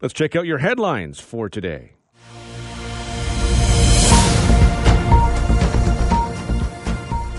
Let's check out your headlines for today.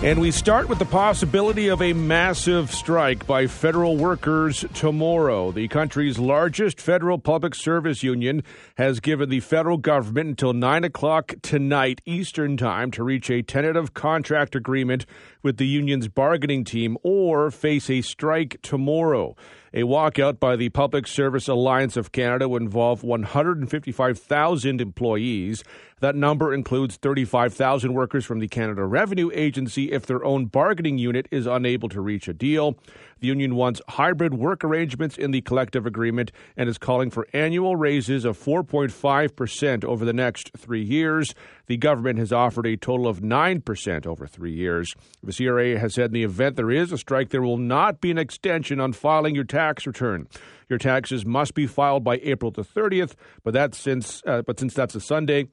And we start with the possibility of a massive strike by federal workers tomorrow. The country's largest federal public service union has given the federal government until 9 o'clock tonight Eastern Time to reach a tentative contract agreement with the union's bargaining team or face a strike tomorrow. A walkout by the Public Service Alliance of Canada would involve 155,000 employees. That number includes 35,000 workers from the Canada Revenue Agency if their own bargaining unit is unable to reach a deal. The union wants hybrid work arrangements in the collective agreement and is calling for annual raises of 4.5% over the next three years. The government has offered a total of 9% over three years. The CRA has said in the event there is a strike, there will not be an extension on filing your tax return. Your taxes must be filed by April the 30th, but that's since uh, but since that's a Sunday,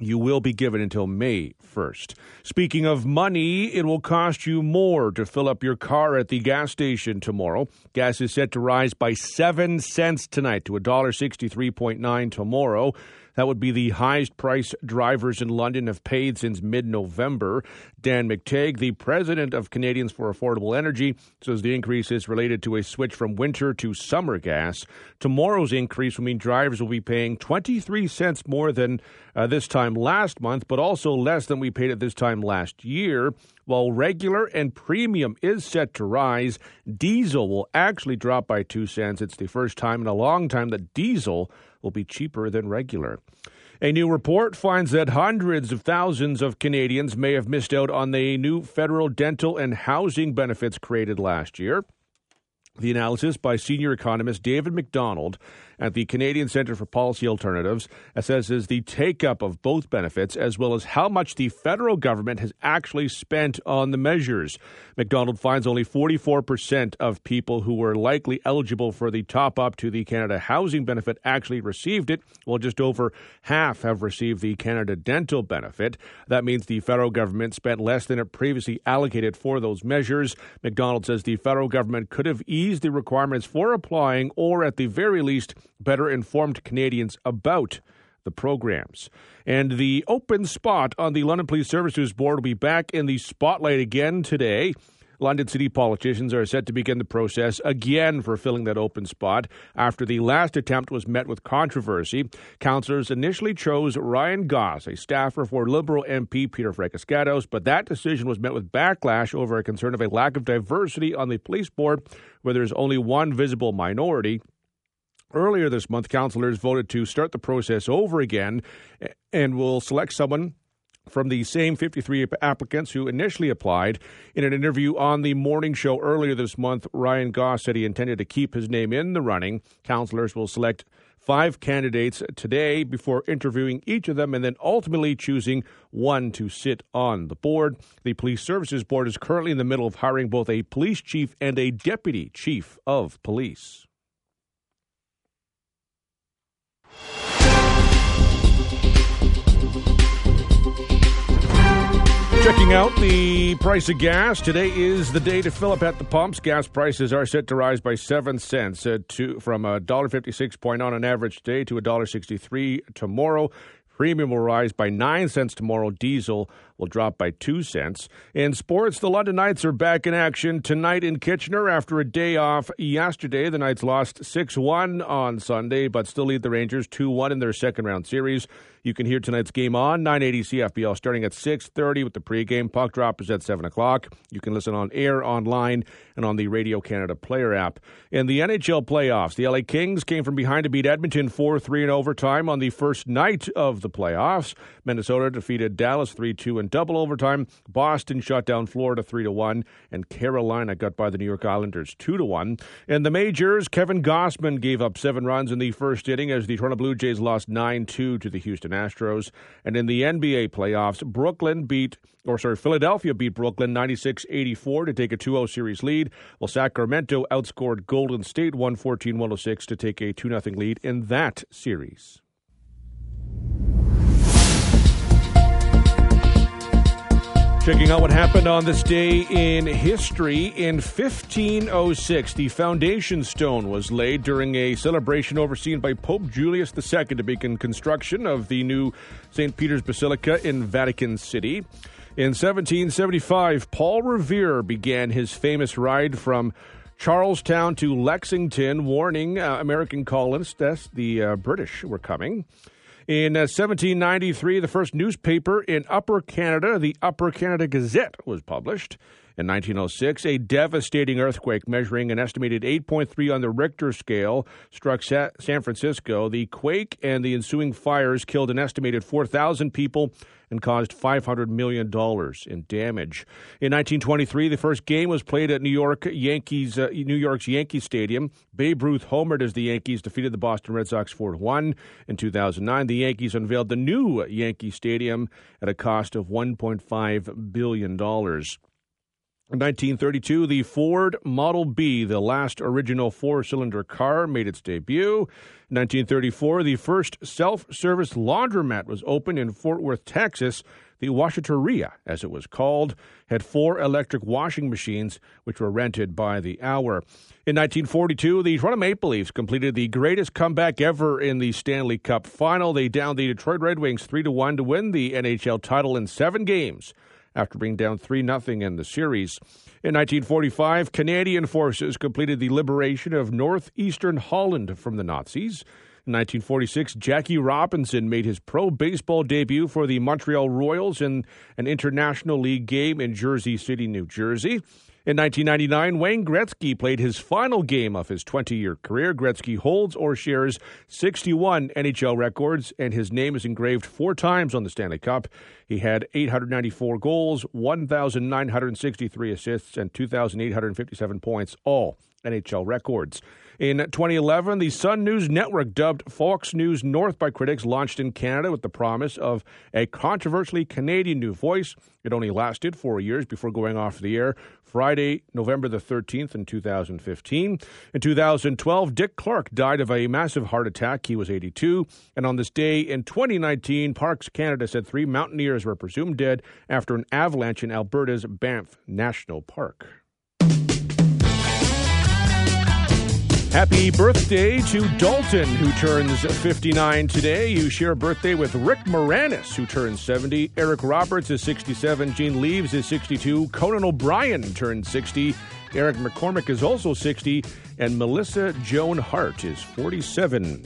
you will be given until May 1st. Speaking of money, it will cost you more to fill up your car at the gas station tomorrow. Gas is set to rise by 7 cents tonight to $1.63.9 tomorrow. That would be the highest price drivers in London have paid since mid November. Dan McTeague, the president of Canadians for Affordable Energy, says the increase is related to a switch from winter to summer gas. Tomorrow's increase will mean drivers will be paying 23 cents more than uh, this time last month, but also less than we paid at this time last year. While regular and premium is set to rise, diesel will actually drop by 2 cents. It's the first time in a long time that diesel will be cheaper than regular. A new report finds that hundreds of thousands of Canadians may have missed out on the new federal dental and housing benefits created last year. The analysis by senior economist David Macdonald at the Canadian Centre for Policy Alternatives assesses the take up of both benefits as well as how much the federal government has actually spent on the measures. Macdonald finds only 44% of people who were likely eligible for the top up to the Canada Housing Benefit actually received it, while just over half have received the Canada Dental Benefit. That means the federal government spent less than it previously allocated for those measures. Macdonald says the federal government could have eased the requirements for applying or, at the very least, better informed Canadians about the programs. And the open spot on the London Police Services Board will be back in the spotlight again today. London City politicians are set to begin the process again for filling that open spot after the last attempt was met with controversy. Councillors initially chose Ryan Goss, a staffer for Liberal MP Peter Fragiskatos, but that decision was met with backlash over a concern of a lack of diversity on the police board where there's only one visible minority. Earlier this month, councillors voted to start the process over again and will select someone from the same 53 applicants who initially applied. In an interview on the morning show earlier this month, Ryan Goss said he intended to keep his name in the running. Councillors will select five candidates today before interviewing each of them and then ultimately choosing one to sit on the board. The Police Services Board is currently in the middle of hiring both a police chief and a deputy chief of police. Checking out the price of gas. Today is the day to fill up at the pumps. Gas prices are set to rise by 7 cents uh, to, from $1.56 point on an average today to $1.63 tomorrow. Premium will rise by 9 cents tomorrow. Diesel will drop by 2 cents. In sports, the London Knights are back in action tonight in Kitchener after a day off yesterday. The Knights lost 6 1 on Sunday, but still lead the Rangers 2 1 in their second round series. You can hear tonight's game on 980 CFPL starting at 6.30 with the pregame. Puck drop is at 7 o'clock. You can listen on air, online, and on the Radio Canada Player app. In the NHL playoffs, the LA Kings came from behind to beat Edmonton 4-3 in overtime on the first night of the playoffs. Minnesota defeated Dallas 3-2 in double overtime. Boston shut down Florida 3 to 1, and Carolina got by the New York Islanders 2 to 1. In the majors, Kevin Gausman gave up seven runs in the first inning as the Toronto Blue Jays lost 9-2 to the Houston Astros. And in the NBA playoffs, Brooklyn beat, or sorry, Philadelphia beat Brooklyn 96 84 to take a 2 0 series lead, while Sacramento outscored Golden State 114 106 to take a 2 0 lead in that series. Checking out what happened on this day in history. In 1506, the foundation stone was laid during a celebration overseen by Pope Julius II to begin construction of the new St. Peter's Basilica in Vatican City. In 1775, Paul Revere began his famous ride from Charlestown to Lexington, warning uh, American colonists that the uh, British were coming. In uh, 1793, the first newspaper in Upper Canada, the Upper Canada Gazette, was published. In 1906, a devastating earthquake measuring an estimated 8.3 on the Richter scale struck Sa- San Francisco. The quake and the ensuing fires killed an estimated 4,000 people and caused $500 million in damage. In 1923, the first game was played at New York Yankees, uh, New York's Yankee Stadium. Babe Ruth homered as the Yankees defeated the Boston Red Sox 4-1. In 2009, the Yankees unveiled the new Yankee Stadium at a cost of $1.5 billion. In 1932, the Ford Model B, the last original four cylinder car, made its debut. In 1934, the first self service laundromat was opened in Fort Worth, Texas. The Washateria, as it was called, had four electric washing machines, which were rented by the hour. In 1942, the Toronto Maple Leafs completed the greatest comeback ever in the Stanley Cup final. They downed the Detroit Red Wings 3 1 to win the NHL title in seven games after being down 3 0 in the series. In 1945, Canadian forces completed the liberation of northeastern Holland from the Nazis. In 1946, Jackie Robinson made his pro baseball debut for the Montreal Royals in an International League game in Jersey City, New Jersey. In 1999, Wayne Gretzky played his final game of his 20 year career. Gretzky holds or shares 61 NHL records, and his name is engraved four times on the Stanley Cup. He had 894 goals, 1,963 assists, and 2,857 points, all NHL records. In 2011, the Sun News Network, dubbed Fox News North by critics, launched in Canada with the promise of a controversially Canadian new voice. It only lasted four years before going off the air Friday, November the 13th in 2015. In 2012, Dick Clark died of a massive heart attack. He was 82. And on this day in 2019, Parks Canada said three mountaineers were presumed dead after an avalanche in Alberta's Banff National Park. Happy birthday to Dalton, who turns 59 today. You share birthday with Rick Moranis, who turns 70. Eric Roberts is 67. Jane Leeves is 62. Conan O'Brien turned 60. Eric McCormack is also 60. And Melissa Joan Hart is 47.